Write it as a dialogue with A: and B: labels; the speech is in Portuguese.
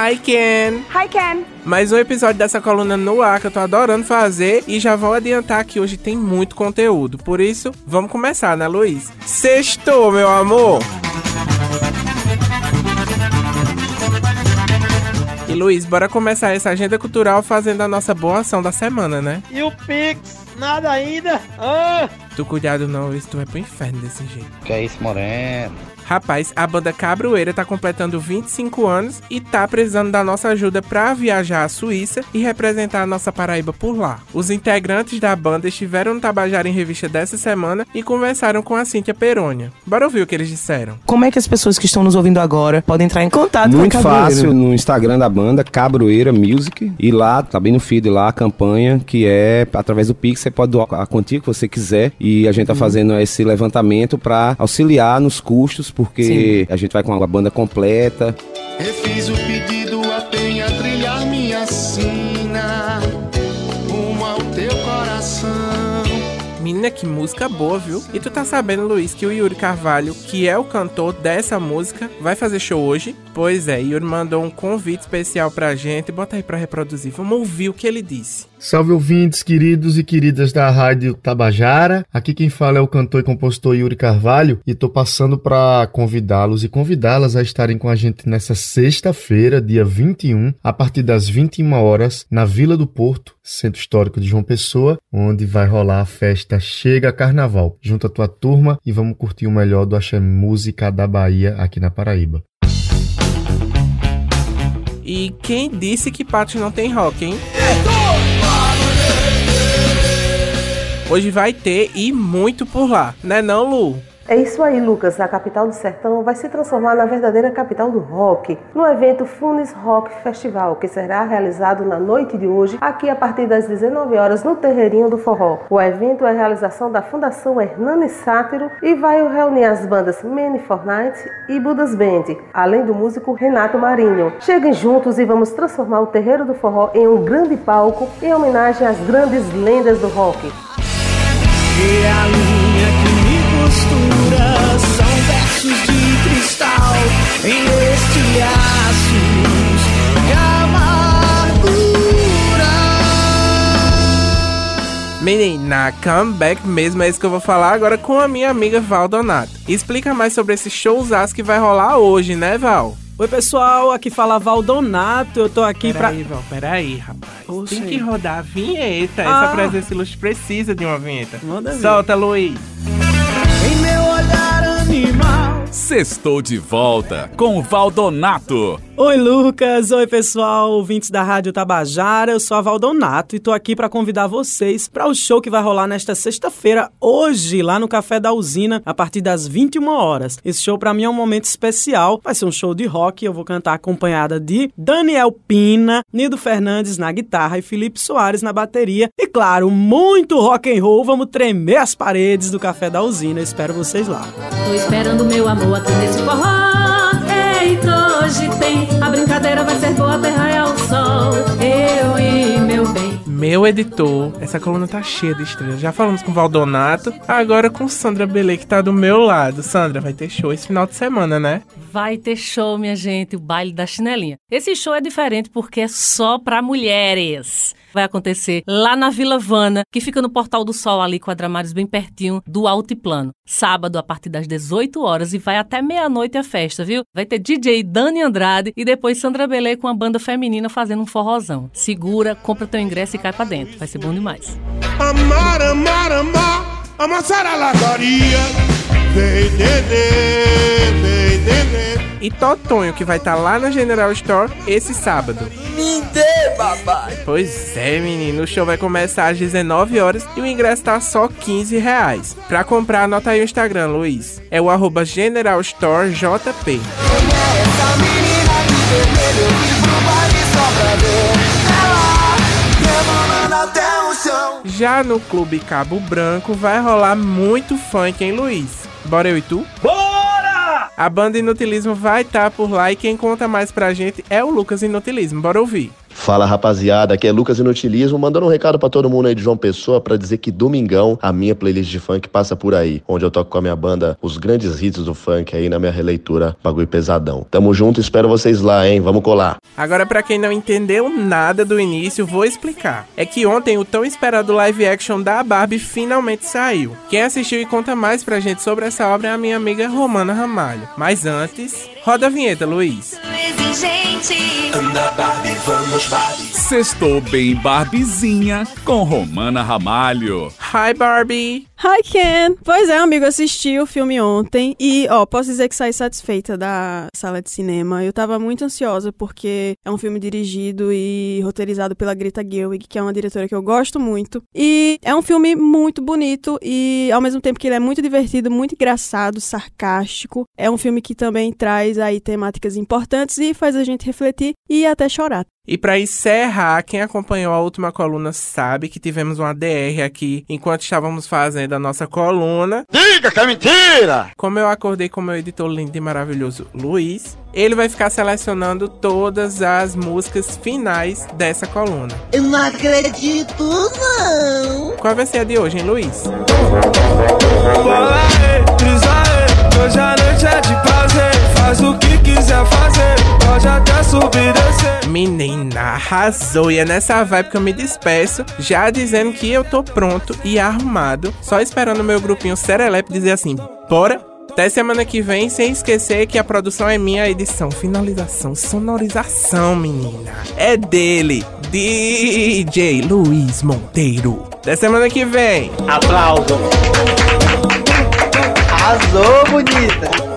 A: Hi Ken!
B: Hi Ken!
A: Mais um episódio dessa coluna no ar que eu tô adorando fazer e já vou adiantar que hoje tem muito conteúdo. Por isso, vamos começar, né, Luiz? Sextou, meu amor! E Luiz, bora começar essa agenda cultural fazendo a nossa boa ação da semana, né?
C: E o Pix? Nada ainda? Ah!
A: Tu cuidado não, Luiz, tu vai pro inferno desse jeito.
D: Que é isso, Moreno?
A: Rapaz, a banda Cabroeira tá completando 25 anos e tá precisando da nossa ajuda para viajar à Suíça e representar a nossa Paraíba por lá. Os integrantes da banda estiveram no Tabajara em Revista dessa semana e conversaram com a Cíntia Perônia. Bora ouvir o que eles disseram.
E: Como é que as pessoas que estão nos ouvindo agora podem entrar em contato
F: Muito
E: com a Cabroeira?
F: fácil no Instagram da banda, Cabroeira Music. E lá, tá bem no feed lá, a campanha, que é através do Pix, você pode doar a quantia que você quiser. E a gente tá fazendo esse levantamento para auxiliar nos custos, porque a gente vai com a banda completa.
G: Refiz o pedido a penha trilhar minha sina rumo ao teu coração.
A: Menina, que música boa, viu? E tu tá sabendo, Luiz, que o Yuri Carvalho, que é o cantor dessa música, vai fazer show hoje? Pois é, Yuri mandou um convite especial pra gente. Bota aí pra reproduzir. Vamos ouvir o que ele disse.
H: Salve ouvintes, queridos e queridas da Rádio Tabajara. Aqui quem fala é o cantor e compositor Yuri Carvalho e tô passando para convidá-los e convidá-las a estarem com a gente nessa sexta-feira, dia 21, a partir das 21 horas, na Vila do Porto, Centro Histórico de João Pessoa, onde vai rolar a festa Chega Carnaval. Junta a tua turma e vamos curtir o melhor do Axé Música da Bahia aqui na Paraíba.
A: E quem disse que Patos não tem rock, hein? Hoje vai ter e muito por lá, né não, Lu?
I: É isso aí, Lucas. A capital do sertão vai se transformar na verdadeira capital do rock, no evento Funes Rock Festival, que será realizado na noite de hoje, aqui a partir das 19 horas no Terreirinho do Forró. O evento é a realização da Fundação Hernani Sátiro e vai reunir as bandas Many for Night e Budas Band, além do músico Renato Marinho. Cheguem juntos e vamos transformar o Terreiro do Forró em um grande palco em homenagem às grandes lendas do rock.
G: E a linha que me costura são versos de cristal de amargura.
A: Menina, comeback mesmo é isso que eu vou falar agora com a minha amiga Val Donato. Explica mais sobre esse showzaço que vai rolar hoje, né, Val?
J: Oi, pessoal, aqui fala Valdonato. Eu tô aqui pra.
A: Peraí, Val, peraí, rapaz. Tem que rodar a vinheta.
J: Ah.
A: Essa presença ilustre precisa de uma vinheta.
J: Manda.
A: Solta, Luiz.
K: Sextou de volta com Valdonato.
J: Oi, Lucas. Oi, pessoal, ouvintes da Rádio Tabajara. Eu sou a Valdonato e tô aqui pra convidar vocês para o show que vai rolar nesta sexta-feira, hoje, lá no Café da Usina, a partir das 21 horas. Esse show pra mim é um momento especial. Vai ser um show de rock. Eu vou cantar acompanhada de Daniel Pina, Nido Fernandes na guitarra e Felipe Soares na bateria. E claro, muito rock and roll. Vamos tremer as paredes do Café da Usina. Eu espero vocês lá.
L: Tô esperando meu amor nesse forró. Eita, hoje tem. A brincadeira vai ser boa Meu
A: editor, essa coluna tá cheia de estrelas. Já falamos com o Valdonato, agora com Sandra Belê, que tá do meu lado. Sandra, vai ter show esse final de semana, né?
M: Vai ter show, minha gente, o baile da chinelinha. Esse show é diferente porque é só pra mulheres. Vai acontecer lá na Vila Vana, que fica no Portal do Sol, ali com a Dramares bem pertinho do Altiplano. Sábado, a partir das 18 horas e vai até meia-noite a festa, viu? Vai ter DJ Dani Andrade e depois Sandra Belê com a banda feminina fazendo um forrozão. Segura, compra teu ingresso e cai pra dentro. Vai ser bom demais.
G: Amar, amar, amar, amassar a ladaria. Vem, nenê, vem, nenê.
A: E Totonho, que vai estar lá na General Store esse sábado.
G: Me dê, babai.
A: Pois é, menino, o show vai começar às 19 horas e o ingresso tá só 15 reais. Pra comprar, anota aí o Instagram, Luiz. É o arroba General Store JP.
G: Essa menina de vermelho, só pra ver.
A: Já no Clube Cabo Branco vai rolar muito funk, hein, Luiz? Bora eu e tu?
C: Bora!
A: A banda Inutilismo vai estar por lá e quem conta mais pra gente é o Lucas Inutilismo. Bora ouvir.
B: Fala rapaziada, aqui é Lucas Inutilismo, mandando um recado pra todo mundo aí de João Pessoa pra dizer que domingão a minha playlist de funk passa por aí, onde eu toco com a minha banda os grandes hits do funk aí na minha releitura, bagulho pesadão. Tamo junto, espero vocês lá, hein? Vamos colar.
A: Agora, pra quem não entendeu nada do início, vou explicar. É que ontem o tão esperado live action da Barbie finalmente saiu. Quem assistiu e conta mais pra gente sobre essa obra é a minha amiga Romana Ramalho. Mas antes, roda a vinheta, Luiz.
K: Anda Barbie, vamos Barbie. Sextou bem Barbizinha com Romana Ramalho.
A: Hi, Barbie.
D: Hi, Ken! Pois é, amigo, assisti o filme ontem e, ó, posso dizer que saí satisfeita da sala de cinema. Eu tava muito ansiosa porque é um filme dirigido e roteirizado pela Greta Gerwig, que é uma diretora que eu gosto muito. E é um filme muito bonito e, ao mesmo tempo que ele é muito divertido, muito engraçado, sarcástico. É um filme que também traz aí temáticas importantes e faz a gente refletir e até chorar.
A: E para encerrar, quem acompanhou a última coluna sabe que tivemos uma DR aqui enquanto estávamos fazendo a nossa coluna.
C: Diga que é mentira!
A: Como eu acordei com meu editor lindo e maravilhoso Luiz, ele vai ficar selecionando todas as músicas finais dessa coluna.
N: Eu não acredito, não!
A: Qual vai ser a de hoje, hein, Luiz?
G: Bola aí, brisa hoje a noite é de prazer. Faz o que quiser fazer, pode até subir descer.
A: Menina, arrasou! E é nessa vibe que eu me despeço, já dizendo que eu tô pronto e arrumado, só esperando o meu grupinho Serelepe dizer assim: bora! Até semana que vem, sem esquecer que a produção é minha, a edição, finalização, sonorização, menina. É dele, DJ Luiz Monteiro. Até semana que vem.
C: Aplauso. Arrasou, bonita.